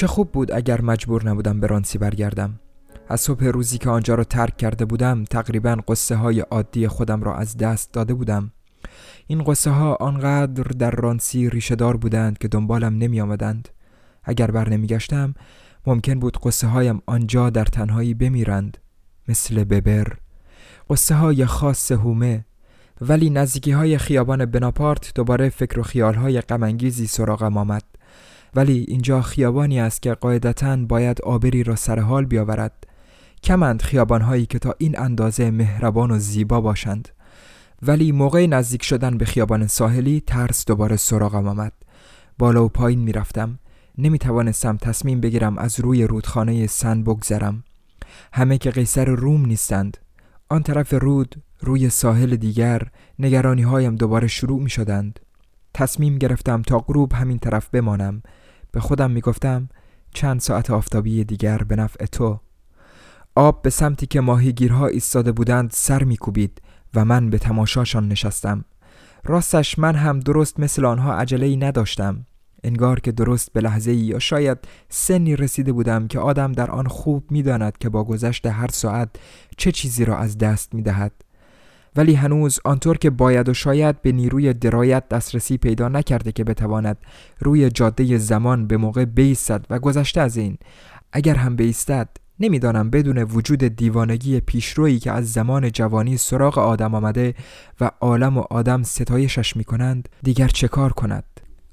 چه خوب بود اگر مجبور نبودم به رانسی برگردم. از صبح روزی که آنجا را ترک کرده بودم تقریبا قصه های عادی خودم را از دست داده بودم. این قصه ها آنقدر در رانسی ریشه دار بودند که دنبالم نمی آمدند اگر بر نمی گشتم ممکن بود قصه هایم آنجا در تنهایی بمیرند مثل ببر. قصه های خاص هومه ولی نزدیکی های خیابان بناپارت دوباره فکر و خیال های غمانگیزی سراغم آمد. ولی اینجا خیابانی است که قاعدتا باید آبری را سر حال بیاورد. کمند خیابانهایی که تا این اندازه مهربان و زیبا باشند. ولی موقع نزدیک شدن به خیابان ساحلی ترس دوباره سراغم آمد. بالا و پایین می‌رفتم. نمی توانستم تصمیم بگیرم از روی رودخانه سن بگذرم. همه که قیصر روم نیستند. آن طرف رود روی ساحل دیگر نگرانی هایم دوباره شروع می شدند تصمیم گرفتم تا غروب همین طرف بمانم. به خودم می گفتم چند ساعت آفتابی دیگر به نفع تو. آب به سمتی که ماهیگیرها ایستاده بودند سر میکوبید و من به تماشاشان نشستم. راستش من هم درست مثل آنها عجله نداشتم. انگار که درست به لحظه ای یا شاید سنی رسیده بودم که آدم در آن خوب می‌داند که با گذشت هر ساعت چه چیزی را از دست می‌دهد. ولی هنوز آنطور که باید و شاید به نیروی درایت دسترسی پیدا نکرده که بتواند روی جاده زمان به موقع بیستد و گذشته از این. اگر هم بیستد نمی‌دانم بدون وجود دیوانگی پیشرویی که از زمان جوانی سراغ آدم آمده و عالم و آدم ستایشش می کنند دیگر چه کار کند؟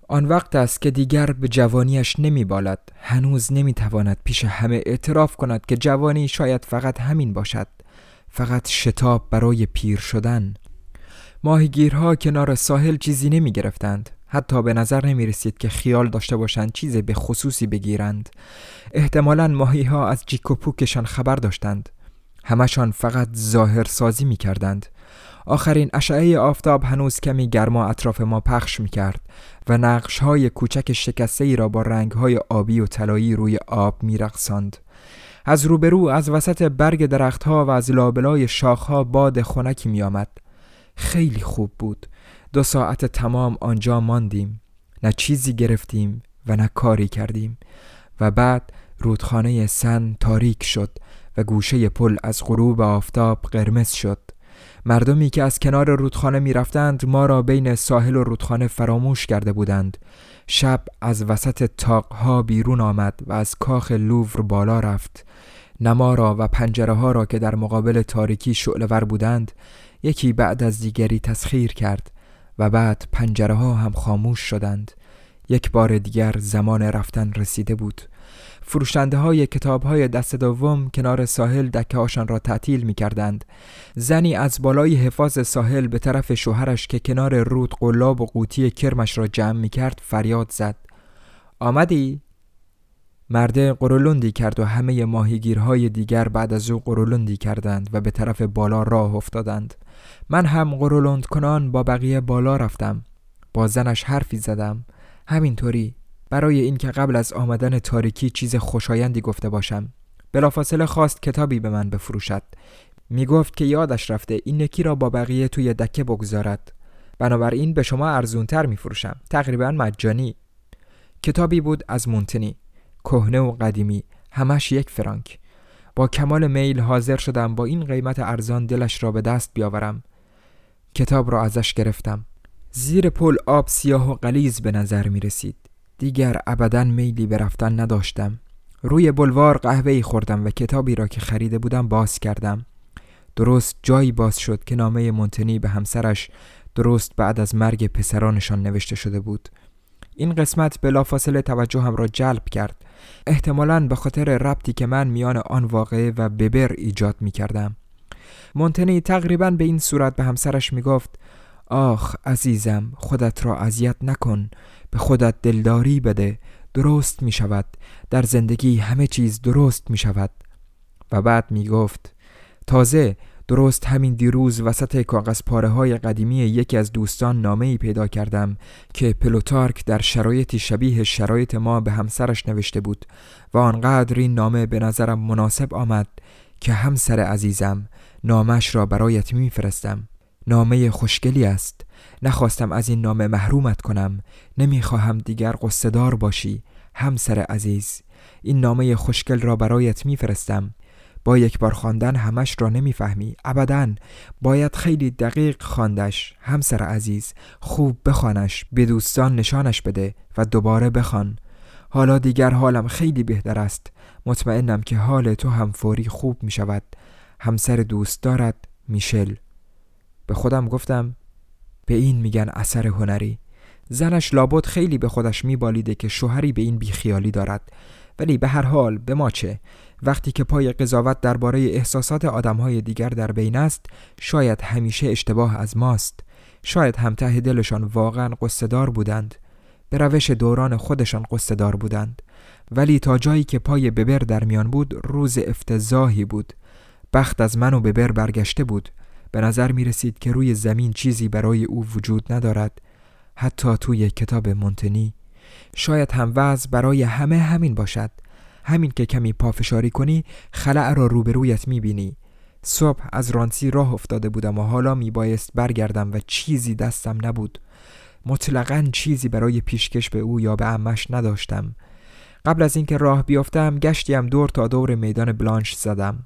آن وقت است که دیگر به جوانیش نمی بالد هنوز نمی تواند پیش همه اعتراف کند که جوانی شاید فقط همین باشد. فقط شتاب برای پیر شدن. ماهیگیرها کنار ساحل چیزی نمی گرفتند حتی به نظر نمی رسید که خیال داشته باشند چیز به خصوصی بگیرند. احتمالا ماهی ها از جیک و پوکشان خبر داشتند. همشان فقط ظاهر سازی می کردند آخرین اشعه آفتاب هنوز کمی گرما اطراف ما پخش می کرد و نقش های کوچک شکسته ای را با رنگ های آبی و طلایی روی آب می رقصاند. از روبرو از وسط برگ درختها و از لابلای شاخها باد خنکی می آمد. خیلی خوب بود. دو ساعت تمام آنجا ماندیم. نه چیزی گرفتیم و نه کاری کردیم. و بعد رودخانه سن تاریک شد و گوشه پل از غروب آفتاب قرمز شد. مردمی که از کنار رودخانه می رفتند ما را بین ساحل و رودخانه فراموش کرده بودند. شب از وسط تاقها بیرون آمد و از کاخ لوور بالا رفت. نما را و پنجره ها را که در مقابل تاریکی شعلور بودند یکی بعد از دیگری تسخیر کرد و بعد پنجره ها هم خاموش شدند. یک بار دیگر زمان رفتن رسیده بود. فروشنده های کتاب های دست دوم کنار ساحل دکه هاشان را تعطیل می کردند. زنی از بالای حفاظ ساحل به طرف شوهرش که کنار رود قلاب و قوطی کرمش را جمع می کرد فریاد زد. آمدی؟ مرده قرولندی کرد و همه ماهیگیرهای دیگر بعد از او قرولندی کردند و به طرف بالا راه افتادند. من هم قرولند کنان با بقیه بالا رفتم. با زنش حرفی زدم. همینطوری. برای اینکه قبل از آمدن تاریکی چیز خوشایندی گفته باشم. بلافاصله خواست کتابی به من بفروشد. می گفت که یادش رفته این نکی را با بقیه توی دکه بگذارد. بنابراین به شما ارزونتر می فروشم تقریبا مجانی. کتابی بود از مونتنی. کهنه و قدیمی. همش یک فرانک. با کمال میل حاضر شدم با این قیمت ارزان دلش را به دست بیاورم. کتاب را ازش گرفتم. زیر پل آب سیاه و قلیز به نظر می رسید دیگر ابدا میلی به رفتن نداشتم. روی بلوار قهوه خوردم و کتابی را که خریده بودم باز کردم. درست جایی باز شد که نامه مونتنی به همسرش درست بعد از مرگ پسرانشان نوشته شده بود. این قسمت بلافاصله توجهم را جلب کرد. احتمالا به خاطر ربطی که من میان آن واقعه و ببر ایجاد می کردم مونتنی تقریبا به این صورت به همسرش می گفت آخ عزیزم خودت را اذیت نکن. به خودت دلداری بده درست می شود. در زندگی همه چیز درست می شود. و بعد می گفت تازه درست همین دیروز وسط کاغذ پاره های قدیمی یکی از دوستان نامه ای پیدا کردم که پلوتارک در شرایطی شبیه شرایط ما به همسرش نوشته بود و آنقدر این نامه به نظرم مناسب آمد که همسر عزیزم نامش را برایت میفرستم. نامه خوشگلی است. نخواستم از این نامه محرومت کنم. نمی‌خواهم دیگر قصدار باشی همسر عزیز. این نامه خوشگل را برایت میفرستم. با یک بار خواندن همش را نمی‌فهمی. ابدا. باید خیلی دقیق خواندش. همسر عزیز خوب بخوانش به دوستان نشانش بده و دوباره بخوان. حالا دیگر حالم خیلی بهتر است. مطمئنم که حال تو هم فوری خوب می شود همسر دوست دارد میشل. به خودم گفتم به این میگن اثر هنری. زنش لابد خیلی به خودش میبالیده که شوهری به این بیخیالی دارد. ولی به هر حال به ما چه؟ وقتی که پای قضاوت درباره احساسات آدمهای دیگر در بین است شاید همیشه اشتباه از ماست. شاید هم ته دلشان واقعا قصدار بودند. به روش دوران خودشان قصدار بودند. ولی تا جایی که پای ببر در میان بود روز افتضاحی بود. بخت از من و ببر برگشته بود. به نظر می رسید که روی زمین چیزی برای او وجود ندارد حتی توی کتاب مونتنی. شاید هم وضع برای همه همین باشد. همین که کمی پافشاری کنی خلع را روبرویت می‌بینی صبح از رانسی راه افتاده بودم و حالا میبایست برگردم و چیزی دستم نبود. مطلقا چیزی برای پیشکش به او یا به امش نداشتم. قبل از اینکه راه بیافتم گشتیم دور تا دور میدان بلانش زدم.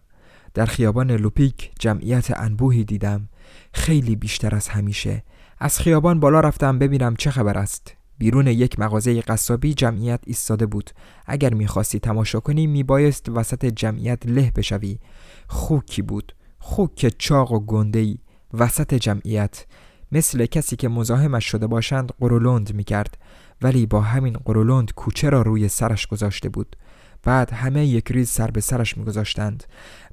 در خیابان لوپیک جمعیت انبوهی دیدم. خیلی بیشتر از همیشه. از خیابان بالا رفتم ببینم چه خبر است. بیرون یک مغازه قصابی جمعیت ایستاده بود. اگر می‌خواستی تماشا کنی میبایست وسط جمعیت له بشوی. خوکی بود. خوک چاق و گندهی وسط جمعیت. مثل کسی که مزاحمش شده باشند قرولند می‌کرد. ولی با همین قرولند کوچه را روی سرش گذاشته بود. بعد همه یک ریز سر به سرش میگذاشتند.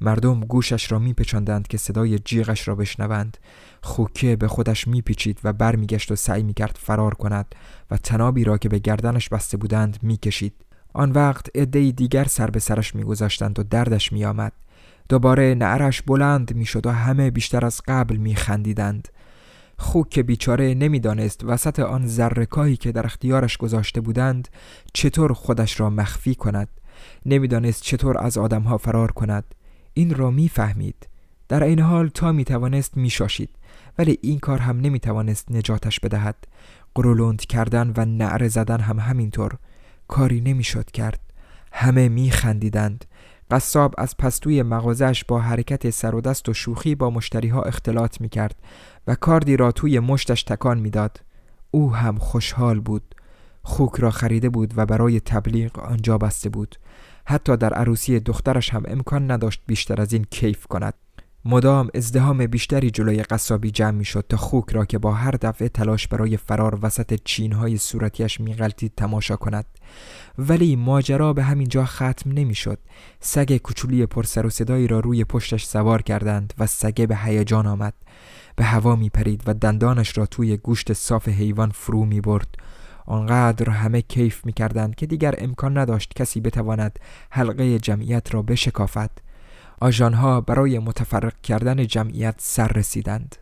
مردم گوشش را میپچاندند که صدای جیغش را بشنوند. خوکه به خودش میپیچید و برمیگشت و سعی می‌کرد فرار کند و تنابی را که به گردنش بسته بودند می‌کشید. آن وقت عدهای دیگر سر به سرش میگذاشتند و دردش میآمد. دوباره نعرش بلند می‌شد و همه بیشتر از قبل میخندیدند. خوک بیچاره نمی‌دانست وسط آن زرکایی که در اختیارش گذاشته بودند چطور خودش را مخفی کند. نمی‌دانست چطور از آدمها فرار کند. این را می‌فهمید. در این حال تا می‌توانست میشاشید ولی این کار هم نمی‌توانست نجاتش بدهد. قرولند کردن و نعره زدن هم همینطور. کاری نمی‌شد کرد. همه میخندیدند. قصاب از پستوی مغازش با حرکت سر و دست و شوخی با مشتریها اختلاط می‌کرد و کاردی را توی مشتش تکان می‌داد. او هم خوشحال بود. خوک را خریده بود و برای تبلیغ آنجا بسته بود. حتی در عروسی دخترش هم امکان نداشت بیشتر از این کیف کند. مدام ازدهام بیشتری جلوی قصابی جمع می شد تا خوک را که با هر دفعه تلاش برای فرار وسط چینهای صورتیش میغلطید تماشا کند. ولی ماجرا به همین جا ختم نمی شد سگ کوچولی پرسر و صدایی را روی پشتش سوار کردند و سگه به هیجان آمد. به هوا می پرید و دندانش را توی گوشت صاف حیوان فرو می برد آنقدر همه کیف می کردند که دیگر امکان نداشت کسی بتواند حلقه جمعیت را بشکافد. آژانها برای متفرق کردن جمعیت سر رسیدند.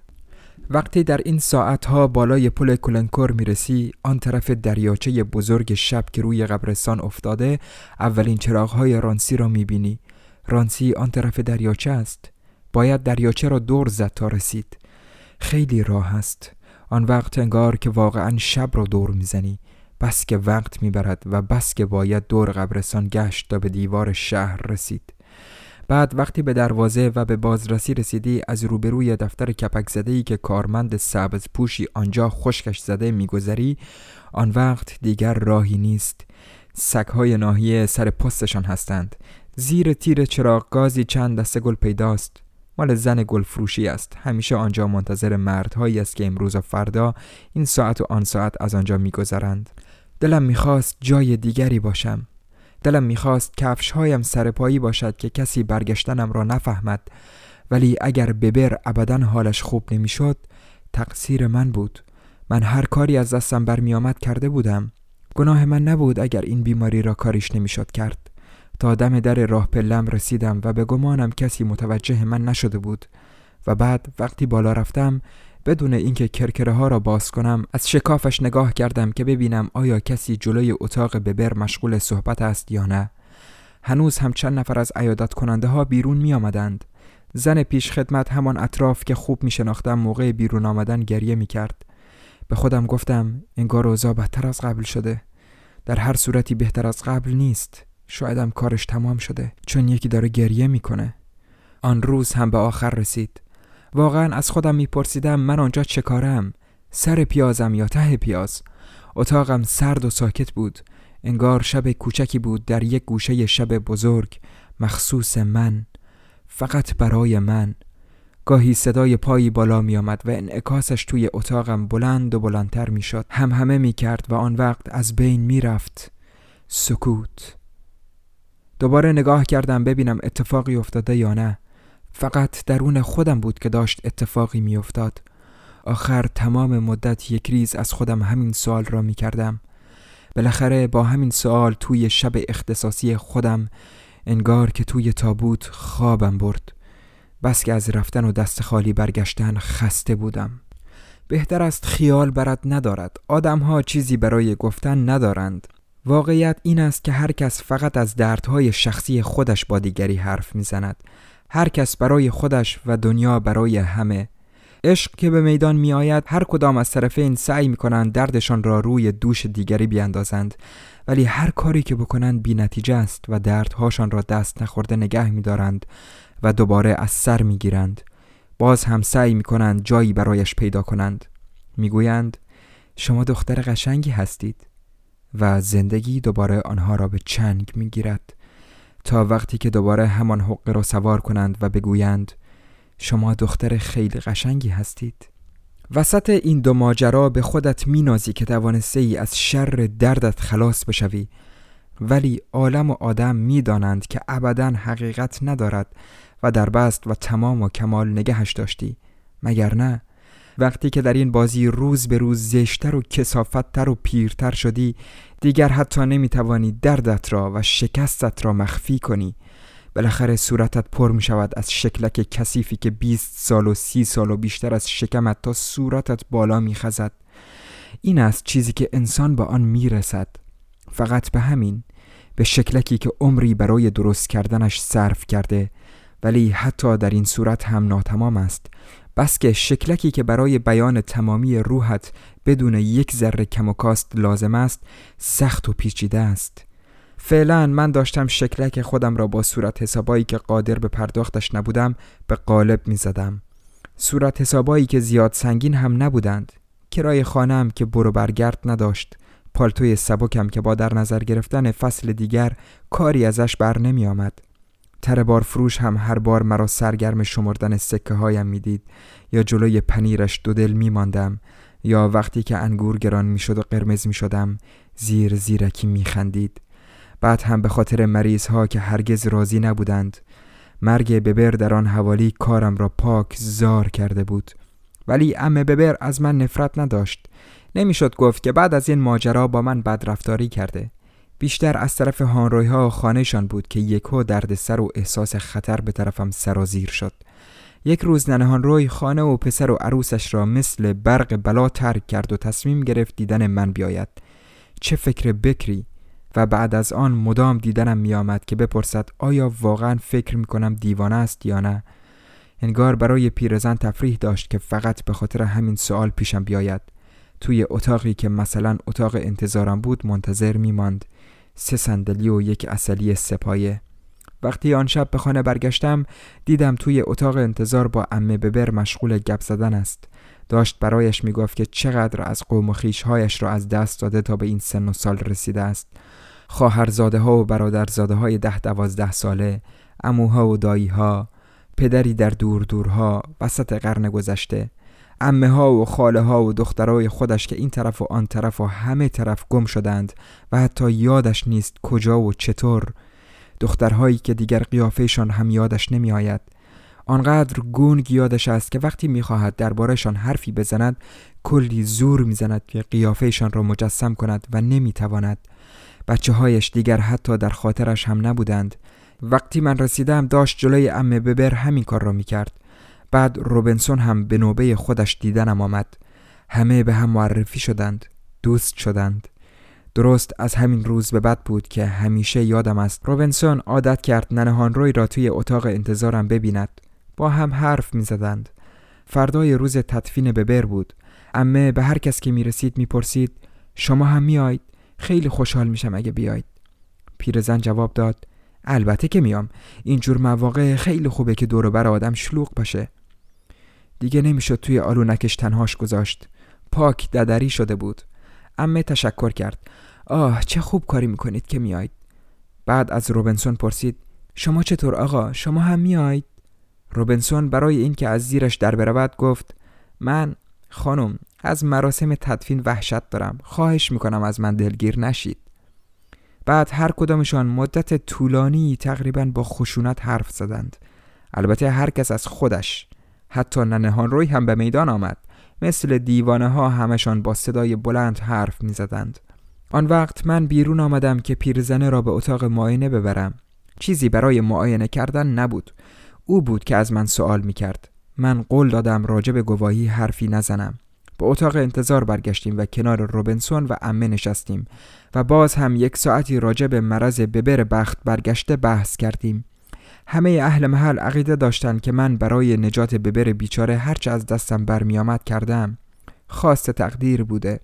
وقتی در این ساعتها بالای پل کلنکور می‌رسی آن طرف دریاچه بزرگ شب که روی قبرستان افتاده اولین چراغهای رانسی را می‌بینی. رانسی آن طرف دریاچه است. باید دریاچه را دور زد تا رسید. خیلی راه است. آن وقت انگار که واقعا شب را دور می‌زنی بس که وقت می‌برد و بس که باید دور قبرستان گشت تا به دیوار شهر رسید. بعد وقتی به دروازه و به بازرسی رسیدی از روبروی دفتر کپک زده ای که کارمند سبز پوشی آنجا خشکش زده میگذری آن وقت دیگر راهی نیست. سگهای ناحیه سر پستشان هستند. زیر تیر چراغ گازی چند دسته گل پیداست. مال زن گل فروشی است. همیشه آنجا منتظر مردهایی است که امروز و فردا این ساعت و آن ساعت از آنجا میگذرند. دلم می‌خواست جای دیگری باشم. دلم می‌خواست کفش هایم سرپایی باشد که کسی برگشتنم را نفهمد. ولی اگر ببر ابدا حالش خوب نمی‌شد تقصیر من بود. من هر کاری از دستم برمیآمد کرده بودم. گناه من نبود اگر این بیماری را کاریش نمی‌شد کرد. تا دم در راه پلم رسیدم و به گمانم کسی متوجه من نشده بود. و بعد وقتی بالا رفتم بدون اینکه کرکره ها را باز کنم از شکافش نگاه کردم که ببینم آیا کسی جلوی اتاق ببر مشغول صحبت است یا نه. هنوز هم چند نفر از عیادت کننده ها بیرون می آمدند زن پیش خدمت همان اطراف که خوب می شناختم موقع بیرون آمدن گریه می کرد به خودم گفتم انگار اوضاع بدتر از قبل شده. در هر صورتی بهتر از قبل نیست. شایدم کارش تمام شده چون یکی داره گریه می‌کنه. آن روز هم به آخر رسید. واقعا از خودم میپرسیدم من آنجا چه کارم؟ سر پیازم یا ته پیاز؟ اتاقم سرد و ساکت بود. انگار شب کوچکی بود در یک گوشه شب بزرگ مخصوص من. فقط برای من. گاهی صدای پایی بالا می آمد و انعکاسش توی اتاقم بلند و بلندتر می شد هم همه می کرد و آن وقت از بین می رفت سکوت. دوباره نگاه کردم ببینم اتفاقی افتاده یا نه. فقط درون خودم بود که داشت اتفاقی میافتاد. آخر تمام مدت یک ریز از خودم همین سوال را می کردم بالاخره با همین سوال توی شب اختصاصی خودم انگار که توی تابوت خوابم برد. بس که از رفتن و دست خالی برگشتن خسته بودم. بهتر است خیال برد ندارد. آدمها چیزی برای گفتن ندارند. واقعیت این است که هر کس فقط از دردهای شخصی خودش با دیگری حرف می‌زند. هر کس برای خودش و دنیا برای همه. عشق که به میدان می آید هر کدام از طرفین سعی می کنند دردشان را روی دوش دیگری بیاندازند ولی هر کاری که بکنند بی نتیجه است و دردهاشان را دست نخورده نگه می دارند و دوباره از سر می گیرند باز هم سعی می کنند جایی برایش پیدا کنند. می گویند شما دختر قشنگی هستید. و زندگی دوباره آنها را به چنگ می گیرد تا وقتی که دوباره همان حقه را سوار کنند و بگویند شما دختر خیلی قشنگی هستید. وسط این دو ماجرا به خودت مینازی که توانسته ای از شر دردت خلاص بشوی. ولی عالم و آدم می‌دانند که ابدا حقیقت ندارد و در بست و تمام و کمال نگهش داشتی. مگر نه؟ وقتی که در این بازی روز به روز زشتر و کسافتتر و پیرتر شدی دیگر حتی نمی‌توانی دردت را و شکستت را مخفی کنی بالاخره صورتت پر می شود از شکلک کثیفی که 20 سال و سی سال و بیشتر از شکمت تا صورتت بالا می خزد. این است چیزی که انسان به آن می رسد. فقط به همین به شکلکی که عمری برای درست کردنش صرف کرده ولی حتی در این صورت هم ناتمام است بس که شکلکی که برای بیان تمامی روحت بدون یک ذره کم و کاست لازم است سخت و پیچیده است. فعلا من داشتم شکلک خودم را با صورت حسابایی که قادر به پرداختش نبودم به قالب می زدم. صورت حسابایی که زیاد سنگین هم نبودند. کرای خانم که برو برگرد نداشت. پالتوی سبکم که با در نظر گرفتن فصل دیگر کاری ازش بر نمی آمد تر بار فروش هم هر بار مرا سرگرم شمردن سکه هایم می‌دید یا جلوی پنیرش دو دل می ماندم یا وقتی که انگور گران می شد و قرمز می شدم زیر زیرکی می خندید بعد هم به خاطر مریض ها که هرگز راضی نبودند مرگ ببر در آن حوالی کارم را پاک زار کرده بود. ولی ام ببر از من نفرت نداشت. نمی‌شد گفت که بعد از این ماجرا با من بدرفتاری کرده. بیشتر از طرف هانروی ها خانهشان بود که یکو درد سر و احساس خطر به طرفم سرازیر شد. یک روز ننهان روی خانه و پسر و عروسش را مثل برق بلا ترک کرد و تصمیم گرفت دیدن من بیاید. چه فکر بکری؟ و بعد از آن مدام دیدنم میآمد که بپرسد آیا واقعا فکر می‌کنم دیوانه است یا نه؟ انگار برای پیرزن تفریح داشت که فقط به خاطر همین سوال پیشم بیاید. توی اتاقی که مثلا اتاق انتظارم بود منتظر میماند. سه صندلی و یک اصلی سپایه. وقتی آن شب به خانه برگشتم دیدم توی اتاق انتظار با امه ببر مشغول گپ زدن است. داشت برایش می‌گفت که چقدر از قوم و خیشهایش را از دست داده تا به این سن و سال رسیده است. خواهرزاده ها و برادرزاده های ده دوازده ساله اموها و دایی ها پدری در دور دورها وسط قرن گذشته. امه ها و خاله ها و دخترای خودش که این طرف و آن طرف و همه طرف گم شدند و حتی یادش نیست کجا و چطور. دخترهایی که دیگر قیافهشان هم یادش نمی آید آنقدر گونگ یادش است که وقتی می‌خواهد دربارهشان حرفی بزند کلی زور می‌زند که قیافهشان را مجسم کند و نمی‌تواند. بچه هایش دیگر حتی در خاطرش هم نبودند. وقتی من رسیدم داشت جلوی امه ببر همین کار را می‌کرد. بعد روبنسون هم به نوبه خودش دیدنم آمد. همه به هم معرفی شدند دوست شدند. درست از همین روز به بعد بود که همیشه یادم است. روبنسون عادت کرد ننهان روی را توی اتاق انتظارم ببیند. با هم حرف می زدند. فردای روز تدفین ببر بود. امه به هر کس که می رسید می پرسید شما هم میایید خیلی خوشحال میشم اگه بیاید. پیرزن جواب داد البته که میام اینجور مواقع خیلی خوبه که دور بر آدم شلوغ باشه. دیگه نمی‌شد توی آلونکش تنهاش گذاشت. پاک ددری شده بود. امه تشکر کرد. آه چه خوب کاری می‌کنید که میایید بعد از روبنسون پرسید شما چطور آقا؟ شما هم میایید روبنسون برای اینکه از زیرش در برود گفت من خانم از مراسم تدفین وحشت دارم. خواهش می‌کنم از من دلگیر نشید. بعد هر کدامشان مدت طولانی تقریبا با خشونت حرف زدند. البته هر کس از خودش حتی ننهان روی هم به میدان آمد. مثل دیوانه ها همشان با صدای بلند حرف می زدند. آن وقت من بیرون آمدم که پیرزنه را به اتاق معاینه ببرم. چیزی برای معاینه کردن نبود. او بود که از من سوال می کرد من قول دادم راجع به گواهی حرفی نزنم. به اتاق انتظار برگشتیم و کنار روبنسون و امه نشستیم و باز هم یک ساعتی راجع به مرض ببر بخت برگشته بحث کردیم. همه اهل محل عقیده داشتند که من برای نجات ببر بیچاره هرچه از دستم برمیآمد کردم. خواست تقدیر بوده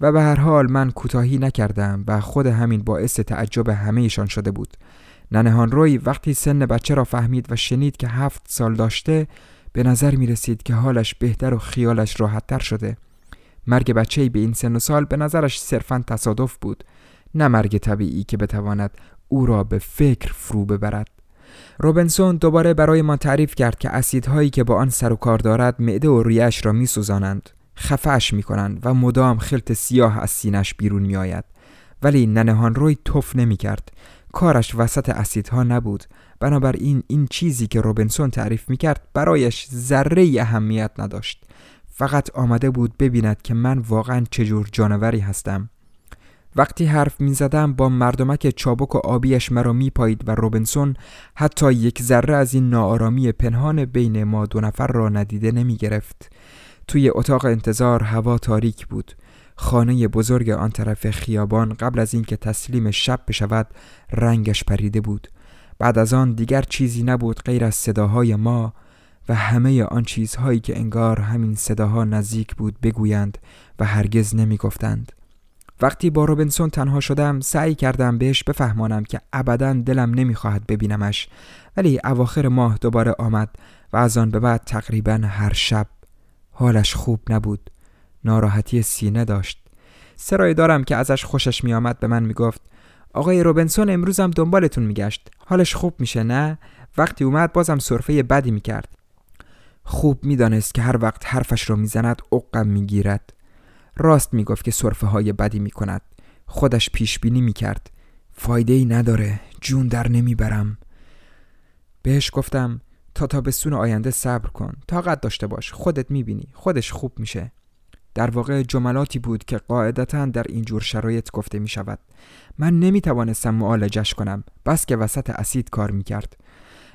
و به هر حال من کوتاهی نکردم و خود همین باعث تعجب همهشان شده بود. ننهان روی وقتی سن بچه را فهمید و شنید که هفت سال داشته به نظر می رسید که حالش بهتر و خیالش راحتتر شده. مرگ بچه به این سن و سال به نظرش صرفا تصادف بود نه مرگ طبیعی که بتواند او را به فکر فرو ببرد. روبنسون دوباره برای ما تعریف کرد که اسیدهایی که با آن سر و کار دارد معده و ریش را میسوزانند خفش می‌کنند و مدام خلط سیاه از سینش بیرون میآید. ولی ننهان روی توف نمی کرد کارش وسط اسیدها نبود. بنابراین این چیزی که روبنسون تعریف می کرد برایش ذره اهمیت نداشت. فقط آمده بود ببیند که من واقعا چجور جانوری هستم. وقتی حرف می زدم با مردمک چابک و آبیش مرا می پایید و روبنسون حتی یک ذره از این ناآرامی پنهان بین ما دو نفر را ندیده نمی گرفت. توی اتاق انتظار هوا تاریک بود خانه بزرگ آن طرف خیابان قبل از اینکه تسلیم شب بشود رنگش پریده بود بعد از آن دیگر چیزی نبود غیر از صداهای ما و همه آن چیزهایی که انگار همین صداها نزدیک بود بگویند و هرگز نمی گفتند. وقتی با روبنسون تنها شدم سعی کردم بهش بفهمانم که ابدا دلم نمی‌خواهد ببینمش. ولی اواخر ماه دوباره آمد و از آن به بعد تقریبا هر شب حالش خوب نبود. ناراحتی سینه داشت. سرای دارم که ازش خوشش میآمد به من می‌گفت آقای روبنسون امروزم دنبالتون میگشت. حالش خوب میشه نه؟ وقتی اومد بازم صرفه بدی می‌کرد. خوب می‌دانست که هر وقت حرفش را می‌زند عقم می‌گیرد. راست می‌گفت که صرفه های بدی می‌کند. خودش پیش بینی می‌کرد. فایده ای نداره. جون در نمی‌برم. بهش گفتم تا تابستون آینده صبر کن. طاقت داشته باش. خودت می‌بینی. خودش خوب میشه. در واقع جملاتی بود که قاعدتا در اینجور شرایط گفته می شود من نمی توانستم معالجش کنم. بس که وسط اسید کار می کرد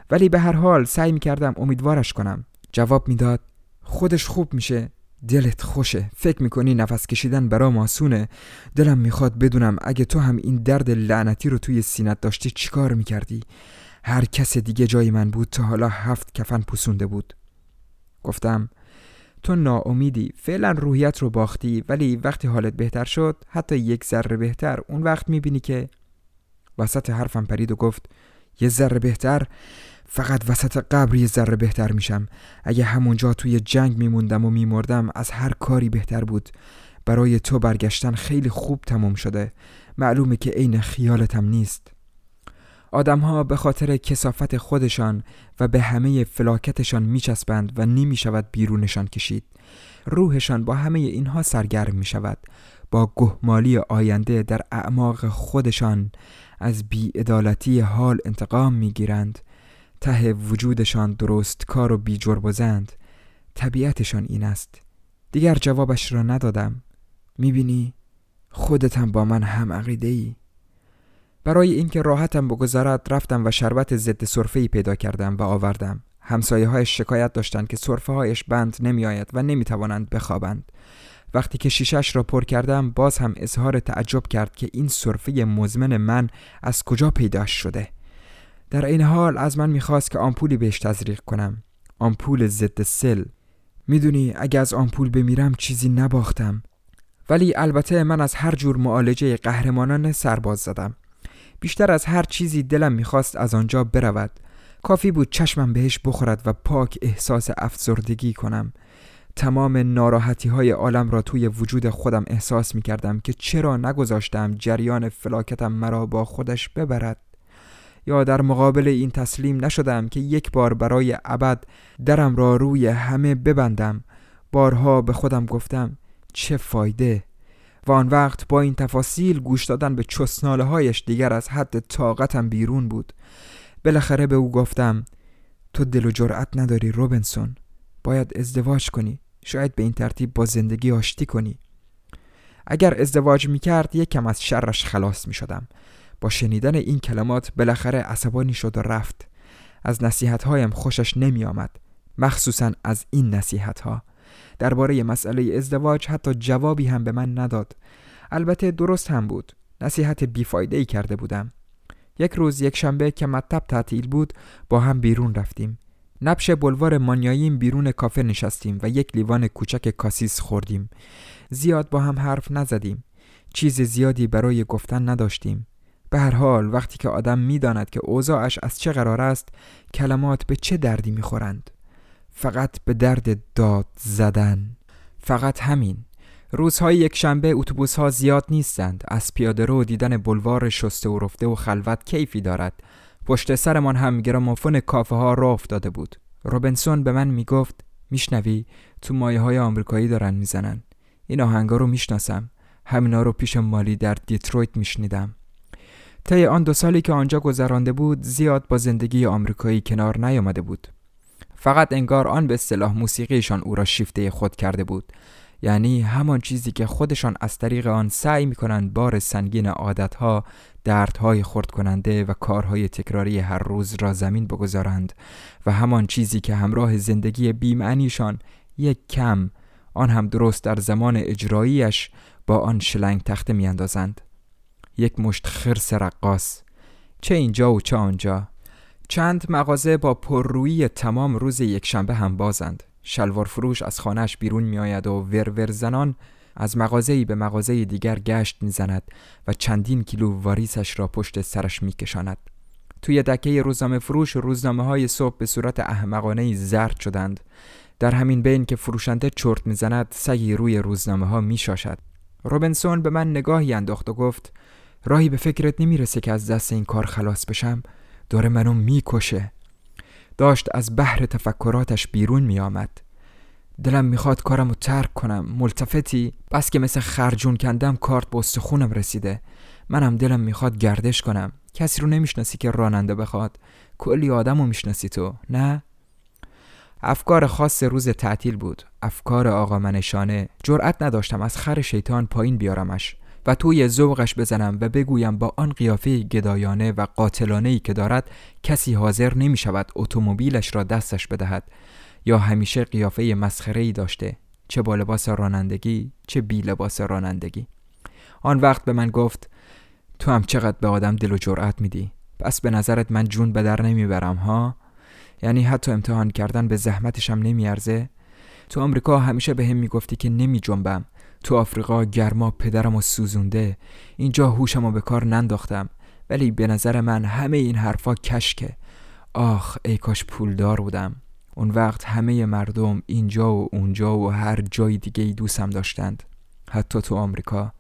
ولی به هر حال سعی می کردم امیدوارش کنم. جواب می‌داد خودش خوب میشه. دلت خوشه. فکر می‌کنی نفس کشیدن برا ماسونه؟ دلم می‌خواد بدونم اگه تو هم این درد لعنتی رو توی سینت داشتی چیکار می‌کردی؟ هر کس دیگه جای من بود تا حالا هفت کفن پوسونده بود. گفتم تو ناامیدی فعلا روحیت رو باختی ولی وقتی حالت بهتر شد حتی یک ذره بهتر اون وقت می‌بینی که وسط حرفم پرید و گفت یه ذره بهتر؟ فقط وسط قبر یه ذره بهتر میشم. اگه همونجا توی جنگ میموندم و میمردم از هر کاری بهتر بود. برای تو برگشتن خیلی خوب تموم شده. معلومه که عین خیالتم نیست. آدمها به خاطر کسافت خودشان و به همه فلاکتشان میچسبند و نمی شود بیرونشان کشید. روحشان با همه اینها سرگرم می شود با گهمالی آینده در اعماق خودشان از بیعدالتی حال انتقام می گیرند ته وجودشان درست کار و بی جربزند طبیعتشان این است. دیگر جوابش را ندادم. می‌بینی؟ خودتم با من هم عقیده ای برای اینکه راحتم بگذارد رفتم و شربت ضد سرفه پیدا کردم و آوردم. همسایه های شکایت داشتند که سرفه هایش بند نمی آید و نمی توانند بخوابند. وقتی که شیشش را پر کردم باز هم اظهار تعجب کرد که این سرفه مزمن من از کجا پیداش شده؟ در این حال از من می‌خواست که آمپولی بهش تزریق کنم. آمپول ضد سل. می‌دونی اگه از آمپول بمیرم چیزی نباختم. ولی البته من از هر جور معالجه قهرمانان سرباز زدم. بیشتر از هر چیزی دلم می‌خواست از آنجا برود. کافی بود چشمم بهش بخورد و پاک احساس افزردگی کنم. تمام ناراحتی های عالم را توی وجود خودم احساس می کردم که چرا نگذاشتم جریان فلاکتم مرا با خودش ببرد. یا در مقابل این تسلیم نشدم که یک بار برای ابد درم را روی همه ببندم. بارها به خودم گفتم چه فایده! و آن وقت با این تفاصیل گوش دادن به چسناله هایش دیگر از حد طاقتم بیرون بود. بالاخره به او گفتم تو دل و جرأت نداری روبنسون باید ازدواج کنی. شاید به این ترتیب با زندگی آشتی کنی. اگر ازدواج می کرد از شرش خلاص می شدم با شنیدن این کلمات بالاخره عصبانی شد و رفت. از نصیحت هایم خوشش نمی آمد مخصوصا از این نصیحت ها درباره مسئله ازدواج حتی جوابی هم به من نداد. البته درست هم بود نصیحت بیفایده ای کرده بودم. یک روز یک شنبه که مطب تعطیل بود با هم بیرون رفتیم. نبش بلوار مانیاییم بیرون کافه نشستیم و یک لیوان کوچک کاسیس خوردیم. زیاد با هم حرف نزدیم. چیز زیادی برای گفتن نداشتیم. به هر حال وقتی که آدم می‌داند که اوضاعش از چه قرار است کلمات به چه دردی می‌خورند. فقط به درد داد زدن. فقط همین. روزهای یک شنبه اتوبوس ها زیاد نیستند. از پیاده رو دیدن بلوار شسته و رفته و خلوت کیفی دارد. پشت سرمان هم گرامافون کافه ها را افتاده بود. روبنسون به من می‌گفت میشنوی؟ تو مایه های آمریکایی دارن می‌زنن. این آهنگا رو می‌شناسم. همینا رو پیش مالی در دیترویت میشنیدم. طی آن دو سالی که آنجا گذرانده بود زیاد با زندگی آمریکایی کنار نیامده بود فقط انگار آن به اصطلاح موسیقیشان او را شیفته خود کرده بود یعنی همان چیزی که خودشان از طریق آن سعی می کنند بار سنگین عادتها، دردهای خورد کننده و کارهای تکراری هر روز را زمین بگذارند و همان چیزی که همراه زندگی بیمعنیشان یک کم آن هم درست در زمان اجراییش با آن شلنگ تخته میاندازند. یک مشت خرس رقاص چه اینجا و چه آنجا چند مغازه با پررویی تمام روز یکشنبه هم بازند شلوار فروش از خانهش بیرون می آید و ورور زنان از مغازه‌ای به مغازه دیگر گشت می‌زند و چندین کیلو واریسش را پشت سرش میکشاند. توی دکه روزنامه فروش روزنامه های صبح به صورت احمقانه زرد شدند. در همین بین که فروشنده چرت می‌زند سگی روی روزنامه ها میشاشد. روبنسون به من نگاهی انداخت و گفت راهی به فکرت نمی‌رسه که از دست این کار خلاص بشم؟ داره منو می‌کشه. داشت از بحر تفکراتش بیرون میآمد. دلم می‌خواد کارم رو ترک کنم ملتفتی بس که مثل خرجون کندم کارت به استخونم رسیده. منم دلم می‌خواد گردش کنم. کسی رو نمی‌شناسی که راننده بخواد. کلی آدم رو می‌شناسی تو نه؟ افکار خاص روز تعطیل بود. افکار آقا منشانه جرأت نداشتم از خر شیطان پایین بیارمش. و توی ذوقش بزنم و بگویم با آن قیافه گدایانه و قاتلانه ای که دارد کسی حاضر نمی شود اتومبیلش را دستش بدهد یا همیشه قیافه مسخره ای داشته چه با لباس رانندگی چه بی لباس رانندگی. آن وقت به من گفت تو هم چقدر به آدم دل و جرأت میدی؟ پس به نظرت من جون به در نمی‌برم ها؟ یعنی حتی امتحان کردن به زحمتشم نمیارزه؟ تو آمریکا همیشه به هم می‌گفتی که نمی جنبم تو آفریقا گرما پدرم و سوزونده اینجا هوشم به کار ننداختم. ولی به نظر من همه این حرفا کشکه. آخ ای کاش پولدار بودم. اون وقت همه مردم اینجا و اونجا و هر جای دیگه ای دوستم داشتند. حتی تو آمریکا.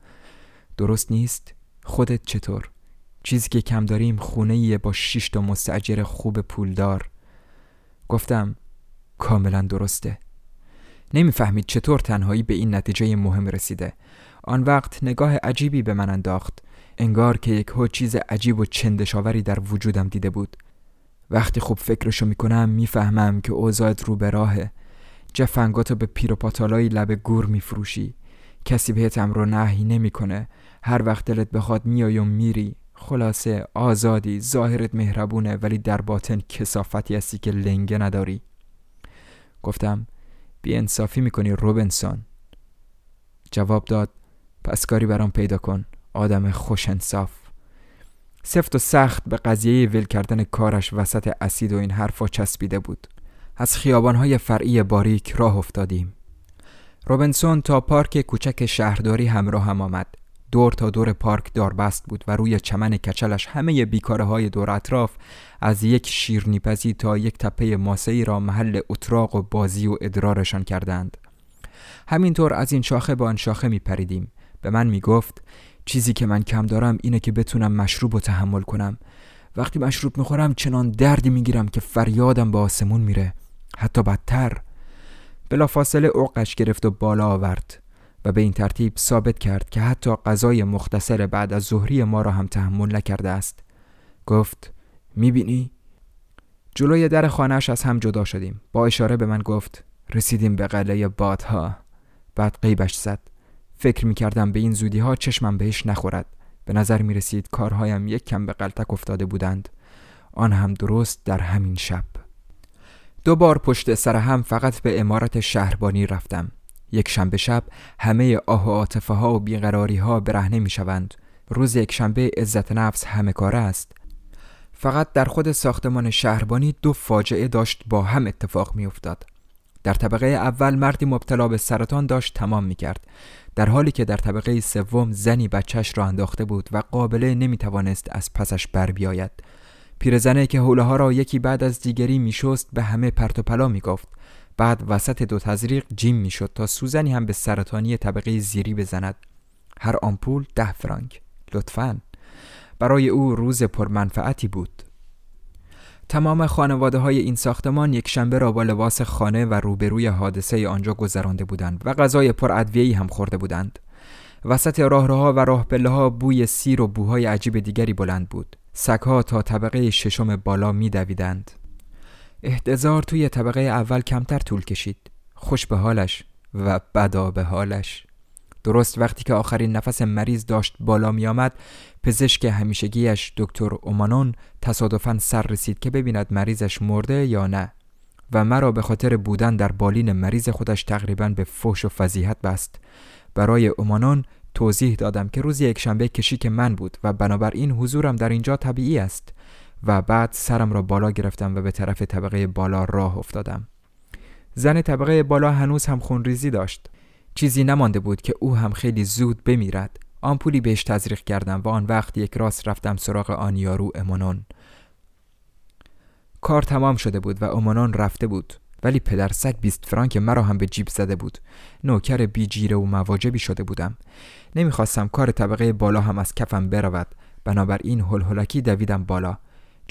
درست نیست؟ خودت چطور؟ چیزی که کم داریم خونه با شش تا مستجر خوب پولدار. گفتم کاملا درسته. نمی‌فهمید چطور تنهایی به این نتیجه مهم رسیده. آن وقت نگاه عجیبی به من انداخت انگار که یک هو چیز عجیب و چندشاوری در وجودم دیده بود. وقتی خوب فکرشو می‌کنم می‌فهمم که اوضاعت رو به راهه. جفنگاتو به پیروپاتالای لب گور میفروشی. کسی بهت رو نهی نمی‌کنه. هر وقت دلت بخواد میای و میری. خلاصه آزادی ظاهرت مهربونه ولی در باطن کسافتی هستی که لنگه نداری. گفتم بی انصافی می‌کنی روبنسون. جواب داد پس کاری برام پیدا کن آدم خوش انصاف سفت و سخت به قضیه ول کردن کارش وسط اسید و این حرفا چسبیده بود. از خیابانهای فرعی باریک راه افتادیم. روبنسون تا پارک کوچک شهرداری همراه هم آمد. دور تا دور پارک داربست بود و روی چمن کچلش همه بیکاره های دور اطراف از یک شیرنیپزی تا یک تپه ماسهی را محل اتراق و بازی و ادرارشان کردند. همینطور از این شاخه به آن شاخه می پریدیم به من می گفت چیزی که من کم دارم اینه که بتونم مشروب و تحمل کنم. وقتی مشروب می‌خورم چنان دردی می‌گیرم که فریادم به آسمون میره. حتی بدتر. بلافاصله اوقش گرفت و بالا آورد. و به این ترتیب ثابت کرد که حتی غذای مختصر بعد از ظهری ما را هم تحمل نکرده است. گفت می‌بینی؟ جلوی در خانهش از هم جدا شدیم. با اشاره به من گفت رسیدیم به قلعه بادها. بعد قیبش زد. فکر می‌کردم به این زودی ها چشمم بهش نخورد. به نظر می رسید کارهایم یک کم به قلتک افتاده بودند. آن هم درست در همین شب. دو بار پشت سر هم فقط به امارت شهربانی رفتم. یک شنبه شب همه آه و عاطفه ها و بیقراری ها برهنه می شوند روز یک شنبه عزت نفس همه کاره است. فقط در خود ساختمان شهربانی دو فاجعه داشت با هم اتفاق می افتاد. در طبقه اول مردی مبتلا به سرطان داشت تمام می کرد در حالی که در طبقه سوم زنی بچهش را انداخته بود و قابله نمی توانست از پسش بر بیاید. پیرزنه که حوله ها را یکی بعد از دیگری میشست به همه پرت و پلا می گفت بعد وسط دو تزریق جیم می‌شد تا سوزنی هم به سرطانی طبقه زیری بزند. هر آمپول ده فرانک. لطفا. برای او روز پرمنفعتی بود. تمام خانواده های این ساختمان یک شنبه را با لباس خانه و روبروی حادثه آنجا گذرانده بودند و غذای پر ادویه‌ای هم خورده بودند. وسط راهروها و راه ها بوی سیر و بوهای عجیب دیگری بلند بود. سگها تا طبقه ششم بالا میدویدند. احتضار توی طبقه اول کمتر طول کشید. خوش به حالش و بدا به حالش. درست وقتی که آخرین نفس مریض داشت بالا می آمد پزشک همیشگیش دکتر اومانون تصادفا سر رسید که ببیند مریضش مرده یا نه و مرا به خاطر بودن در بالین مریض خودش تقریبا به فوش و فضیحت بست. برای اومانون توضیح دادم که روز یک شنبه کشیک من بود و بنابراین حضورم در اینجا طبیعی است. و بعد سرم را بالا گرفتم و به طرف طبقه بالا راه افتادم. زن طبقه بالا هنوز هم خونریزی داشت. چیزی نمانده بود که او هم خیلی زود بمیرد. آمپولی بهش تزریق کردم و آن وقت یک راست رفتم سراغ آن یارو امانون کار تمام شده بود و امانون رفته بود. ولی پدر سگ بیست فرانک مرا هم به جیب زده بود. نوکر بی جیره و مواجبی شده بودم. نمی‌خواستم کار طبقه بالا هم از کفم برود. بنابراین هلهلکی دویدم بالا.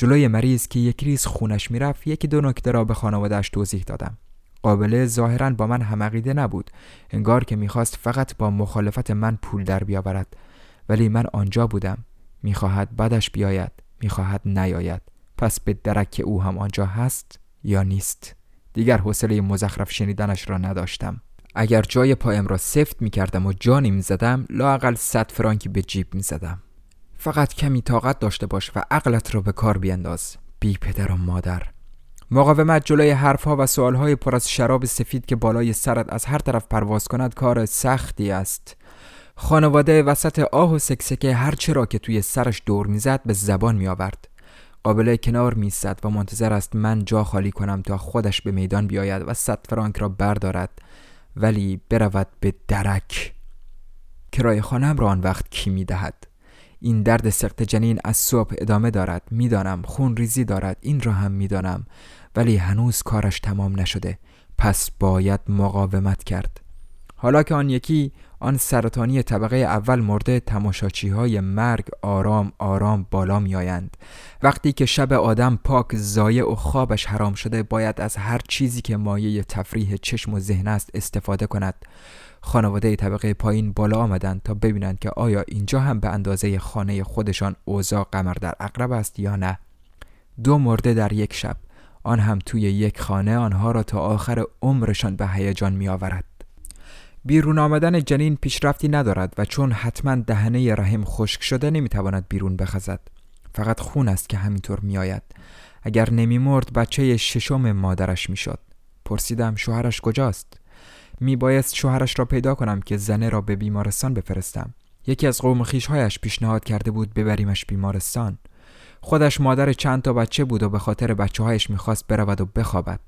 جلوی مریض که یک ریز خونش می‌رفت یکی دو نکته را به خانوادهش توضیح دادم. قابله ظاهرا با من همعقیده نبود. انگار که می‌خواست فقط با مخالفت من پول در بیاورد. ولی من آنجا بودم. می‌خواهد بدش بیاید می‌خواهد نیاید. پس به درک او هم آنجا هست یا نیست؟ دیگر حوصله مزخرف شنیدنش را نداشتم. اگر جای پایم را سفت می‌کردم و جانی می‌زدم لاقل صد فرانکی به جیب می‌زدم. فقط کمی طاقت داشته باش و عقلت را به کار بینداز بی پدر و مادر. مقاومت جلوی حرفها و سوالهای پر از شراب سفید که بالای سرت از هر طرف پرواز کند کار سختی است. خانواده وسط آه و سکسکه هرچه را که توی سرش دور می‌زد به زبان می آورد قابله کنار میستد و منتظر است من جا خالی کنم تا خودش به میدان بیاید و صد فرانک را بردارد. ولی برود به درک. کرای خانم را آن وقت کی می‌دهد؟ این درد سخت جنین از صبح ادامه دارد. می‌دانم خون ریزی دارد. این را هم می‌دانم. ولی هنوز کارش تمام نشده. پس باید مقاومت کرد. حالا که آن یکی آن سرطانی طبقه اول مرده تماشاچی های مرگ آرام آرام بالا می آیند. وقتی که شب آدم پاک زایع و خوابش حرام شده باید از هر چیزی که مایه تفریح چشم و ذهن است استفاده کند. خانواده طبقه پایین بالا آمدند تا ببینند که آیا اینجا هم به اندازه خانه خودشان اوضاع قمر در اقرب است یا نه. دو مرده در یک شب آن هم توی یک خانه آنها را تا آخر عمرشان به هیجان می آورد بیرون آمدن جنین پیشرفتی ندارد و چون حتما دهنه رحم خشک شده نمی‌تواند بیرون بخزد. فقط خون است که همینطور میآید. اگر نمیمرد بچه ششم مادرش می‌شد. پرسیدم شوهرش کجاست؟ میبایست شوهرش را پیدا کنم که زنه را به بیمارستان بفرستم. یکی از قوم خیشهایش پیشنهاد کرده بود ببریمش بیمارستان. خودش مادر چند تا بچه بود و به خاطر بچه هایش می‌خواست برود و بخوابد.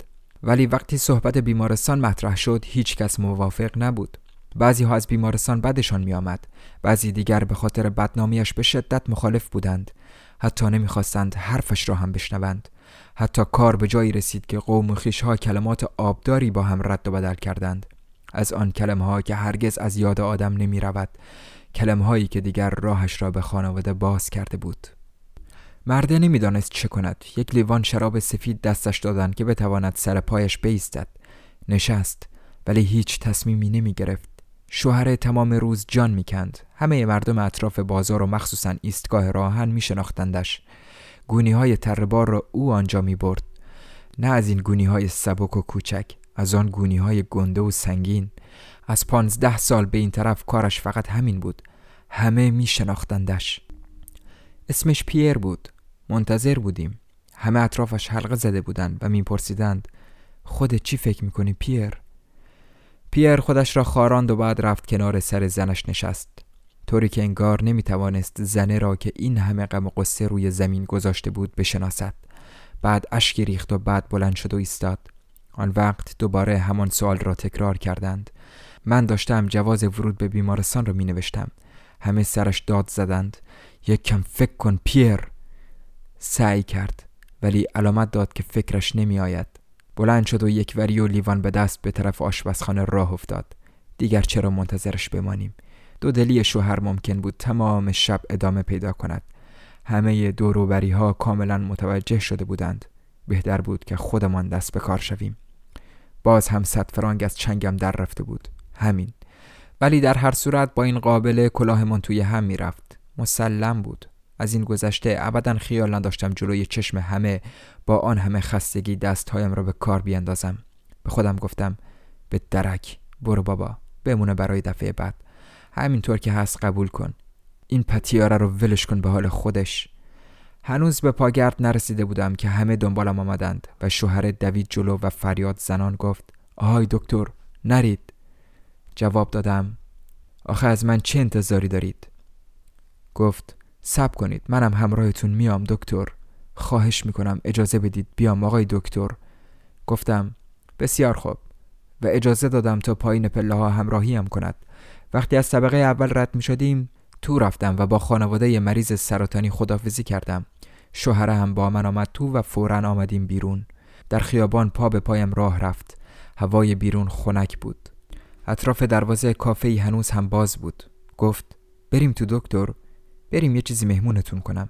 ولی وقتی صحبت بیمارستان مطرح شد هیچ کس موافق نبود. بعضی ها از بیمارستان بدشان می آمد بعضی دیگر به خاطر بدنامیش به شدت مخالف بودند. حتی نمی‌خواستند حرفش را هم بشنوند. حتی کار به جایی رسید که قوم و ها کلمات آبداری با هم رد و بدل کردند. از آن کلمه ها که هرگز از یاد آدم نمی رود کلمه هایی که دیگر راهش را به خانواده باز کرده بود. مرده نمی‌دانست چه کند. یک لیوان شراب سفید دستش دادند که بتواند سر پایش بیستد. نشست ولی هیچ تصمیمی نمی گرفت شوهر تمام روز جان می‌کند. همه مردم اطراف بازار و مخصوصا ایستگاه راهن می شناختندش گونی های تربار را او آنجا می برد نه از این گونی های سبک و کوچک. از آن گونی های گنده و سنگین. از پانزده سال به این طرف کارش فقط همین بود. همه می شناختندش اسمش پیر بود. منتظر بودیم. همه اطرافش حلقه زده بودند و میپرسیدند خودت چی فکر می‌کنی پیر؟ پیر خودش را خاراند و بعد رفت کنار سر زنش نشست. طوری که انگار نمی‌توانست زنه را که این همه غم و قصه روی زمین گذاشته بود بشناسد. بعد اشکی ریخت و بعد بلند شد و ایستاد. آن وقت دوباره همان سوال را تکرار کردند. من داشتم جواز ورود به بیمارستان را می نوشتم همه سرش داد زدند. یک کم فکر کن پیر! سعی کرد ولی علامت داد که فکرش نمی آید. بلند شد و یک وری و لیوان به دست به طرف آشپزخانه راه افتاد. دیگر چرا منتظرش بمانیم؟ دو دلی شوهر ممکن بود تمام شب ادامه پیدا کند. همه دوروبری ها کاملا متوجه شده بودند. بهتر بود که خودمان دست به کار شویم. باز هم صد فرانگ از چنگم در رفته بود. همین. ولی در هر صورت با این قابل کلاهمان توی هم می‌رفت. مسلم بود. از این گذشته ابدا خیال نداشتم جلوی چشم همه با آن همه خستگی دستهایم را به کار بیندازم به خودم گفتم به درک برو بابا بمونه برای دفعه بعد. همینطور که هست قبول کن. این پتیاره رو ولش کن به حال خودش. هنوز به پاگرد نرسیده بودم که همه دنبالم آمدند و شوهر دوید جلو و فریاد زنان گفت آهای دکتر نرید. جواب دادم آخه از من چه انتظاری دارید؟ گفت سب کنید منم همراهتون میام دکتر. خواهش می‌کنم اجازه بدید بیام آقای دکتر. گفتم بسیار خوب. و اجازه دادم تا پایین پله ها همراهی هم کند. وقتی از طبقه اول رد می شدیم تو رفتم و با خانواده مریض سرطانی خدافزی کردم. شوهره هم با من آمد تو و فورا آمدیم بیرون. در خیابان پا به پایم راه رفت. هوای بیرون خنک بود. اطراف دروازه کافه هنوز هم باز بود. گفت بریم تو دکتر. بریم یه چیزی مهمونتون کنم.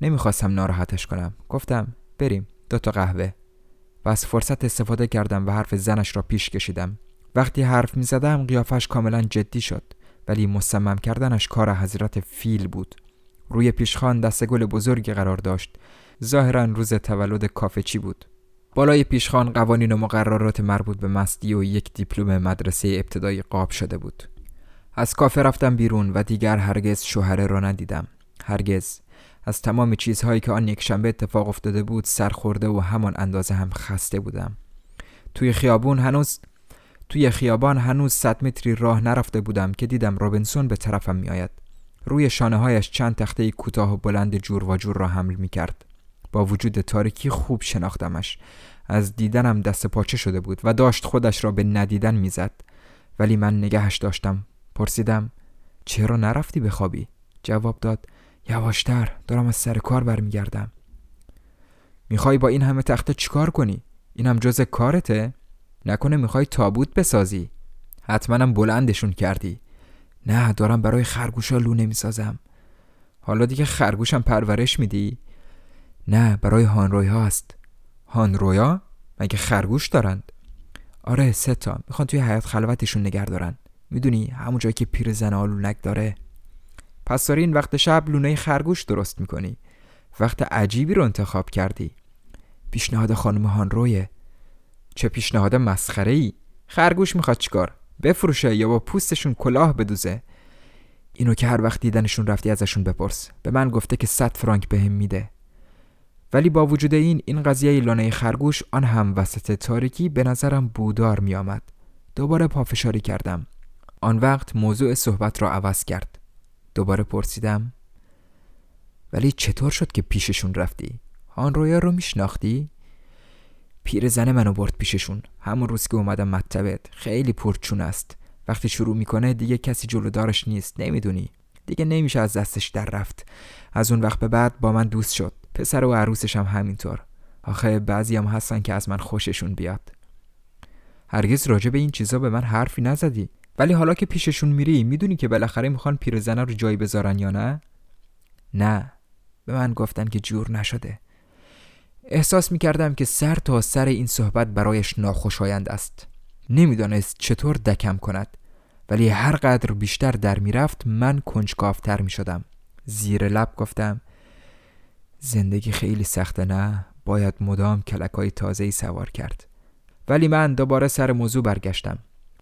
نمی‌خواستم ناراحتش کنم. گفتم بریم. دو تا قهوه. و از فرصت استفاده کردم و حرف زنش را پیش کشیدم. وقتی حرف می‌زدم قیافش کاملا جدی شد. ولی مصمم کردنش کار حضرت فیل بود. روی پیشخان دست گل بزرگی قرار داشت. ظاهرا روز تولد کافه چی بود. بالای پیشخان قوانین و مقررات مربوط به مستی و یک دیپلم مدرسه ابتدایی قاب شده بود. از کافه رفتم بیرون و دیگر هرگز شوهره را ندیدم. هرگز. از تمام چیزهایی که آن یک شنبه اتفاق افتاده بود سرخورده و همان اندازه هم خسته بودم. توی خیابون هنوز توی خیابان هنوز صد متری راه نرفته بودم که دیدم رابنسون به طرفم میآید. روی شانه هایش چند تخته کوتاه و بلند جور و جور را حمل می کرد با وجود تاریکی خوب شناختمش. از دیدنم دست پاچه شده بود و داشت خودش را به ندیدن می‌زد. ولی من نگهش داشتم. پرسیدم چرا نرفتی بخوابی جواب داد یواشتر دارم از سر کار برمیگردم. می‌خوای با این همه تخته چیکار کنی؟ اینم جز کارته؟ نکنه می‌خوای تابوت بسازی؟ حتما بلندشون کردی. نه دارم برای خرگوشا لونه می‌سازم حالا دیگه خرگوشم پرورش میدی؟ نه برای هانروی هاست هانرویا مگه خرگوش دارند؟ آره سه تا. می‌خوان توی حیات خلوتشون نگر دارن. می‌دونی همون جایی که پیر زن آلونک داره. پس داری این وقت شب لونه خرگوش درست می‌کنی. وقت عجیبی رو انتخاب کردی. پیشنهاد خانم هانرویه. چه پیشنهاد مسخره ای خرگوش می‌خواد چیکار؟ بفروشه یا با پوستشون کلاه بدوزه اینو که هر وقت دیدنشون رفتی ازشون بپرس به من گفته که 100 فرانک بهم میده ولی با وجود این این قضیه لانه خرگوش آن هم وسط تاریکی به نظرم بودار می آمد. دوباره پافشاری کردم. آن وقت موضوع صحبت را عوض کرد. دوباره پرسیدم ولی چطور شد که پیششون رفتی؟ آن رویا رو میشناختی؟ پیر زن منو برد پیششون. همون روز که اومدم مطبت خیلی پرچون است. وقتی شروع می‌کنه دیگه کسی جلودارش نیست. نمی‌دونی. دیگه نمیشه از دستش در رفت. از اون وقت به بعد با من دوست شد. پسر و عروسش هم همینطور. آخه بعضی هم هستن که از من خوششون بیاد. هرگز راجع به این چیزا به من حرفی نزدی. ولی حالا که پیششون میری می‌دونی که بالاخره می‌خوان پیرزنه رو جایی بذارن یا نه؟ نه. به من گفتن که جور نشده. احساس می‌کردم که سر تا سر این صحبت برایش ناخوشایند است. نمی‌دانست چطور دکم کند ولی هر قدر بیشتر در می‌رفت من کنجکافتر می‌شدم. زیر لب گفتم زندگی خیلی سخته نه؟ باید مدام کلک های تازه ای سوار کرد. ولی من دوباره سر موضوع برگشتم.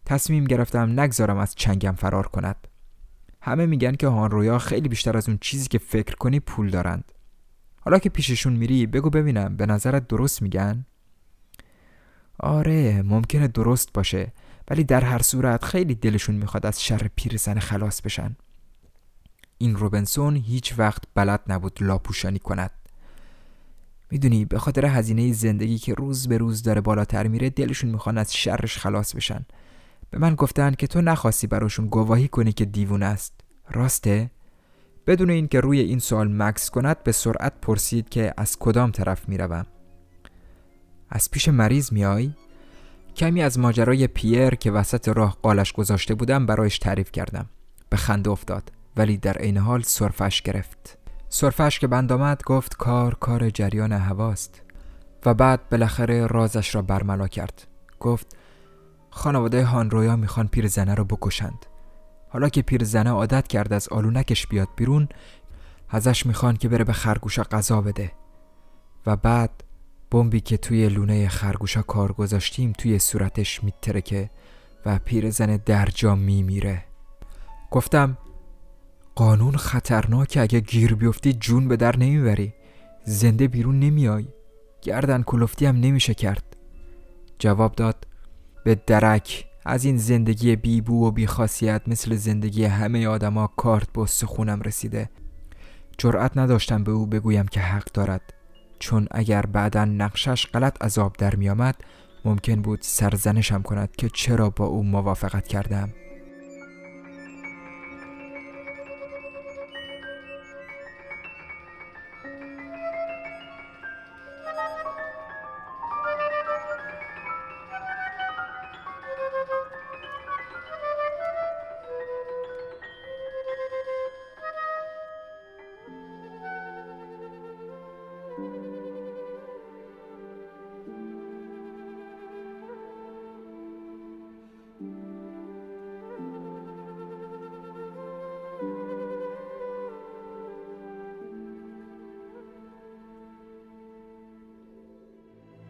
تصمیم گرفتم نگذارم از چنگم فرار کند. همه میگن که هانرویا خیلی بیشتر از اون چیزی که فکر کنی پول دارند. حالا که پیششون میری بگو ببینم به نظرت درست میگن؟ آره ممکنه درست باشه ولی در هر صورت خیلی دلشون می‌خواد از شر پیرزن خلاص بشن. این روبنسون هیچ وقت بلد نبود لاپوشانی کند. می‌دونی به خاطر هزینه زندگی که روز به روز داره بالاتر میره دلشون می‌خوان از شرش خلاص بشن. به من گفتن که تو نخواستی براشون گواهی کنی که دیوون است. راسته؟ بدون اینکه روی این سوال مکس کند به سرعت پرسید که از کدام طرف می‌روم. از پیش مریض میای کمی از ماجرای پیر که وسط راه قالش گذاشته بودم برایش تعریف کردم. به خنده افتاد ولی در عین حال سرفش گرفت. سرفش که بند آمد گفت کار کار جریان هواست. و بعد بالاخره رازش را برملا کرد. گفت خانواده هانرویا می‌خوان پیرزنه رو بکشند. حالا که پیرزنه عادت کرد از آلونکش بیاد بیرون ازش می‌خوان که بره به خرگوشا غذا بده. و بعد بمبی که توی لونه خرگوشا کار گذاشتیم توی صورتش میترکه و پیرزن درجا میمیره. گفتم قانون خطرناکه اگه گیر بیفتی جون به در نمی‌بری. زنده بیرون نمیای. گردن کلفتی هم نمیشه کرد. جواب داد به درک. از این زندگی بیبو و بیخاصیت مثل زندگی همه آدما کارت به خونم رسیده. جرأت نداشتم به او بگویم که حق دارد. چون اگر بعدا نقشش غلط عذاب در میآمد ممکن بود سرزنشم کند که چرا با او موافقت کردم.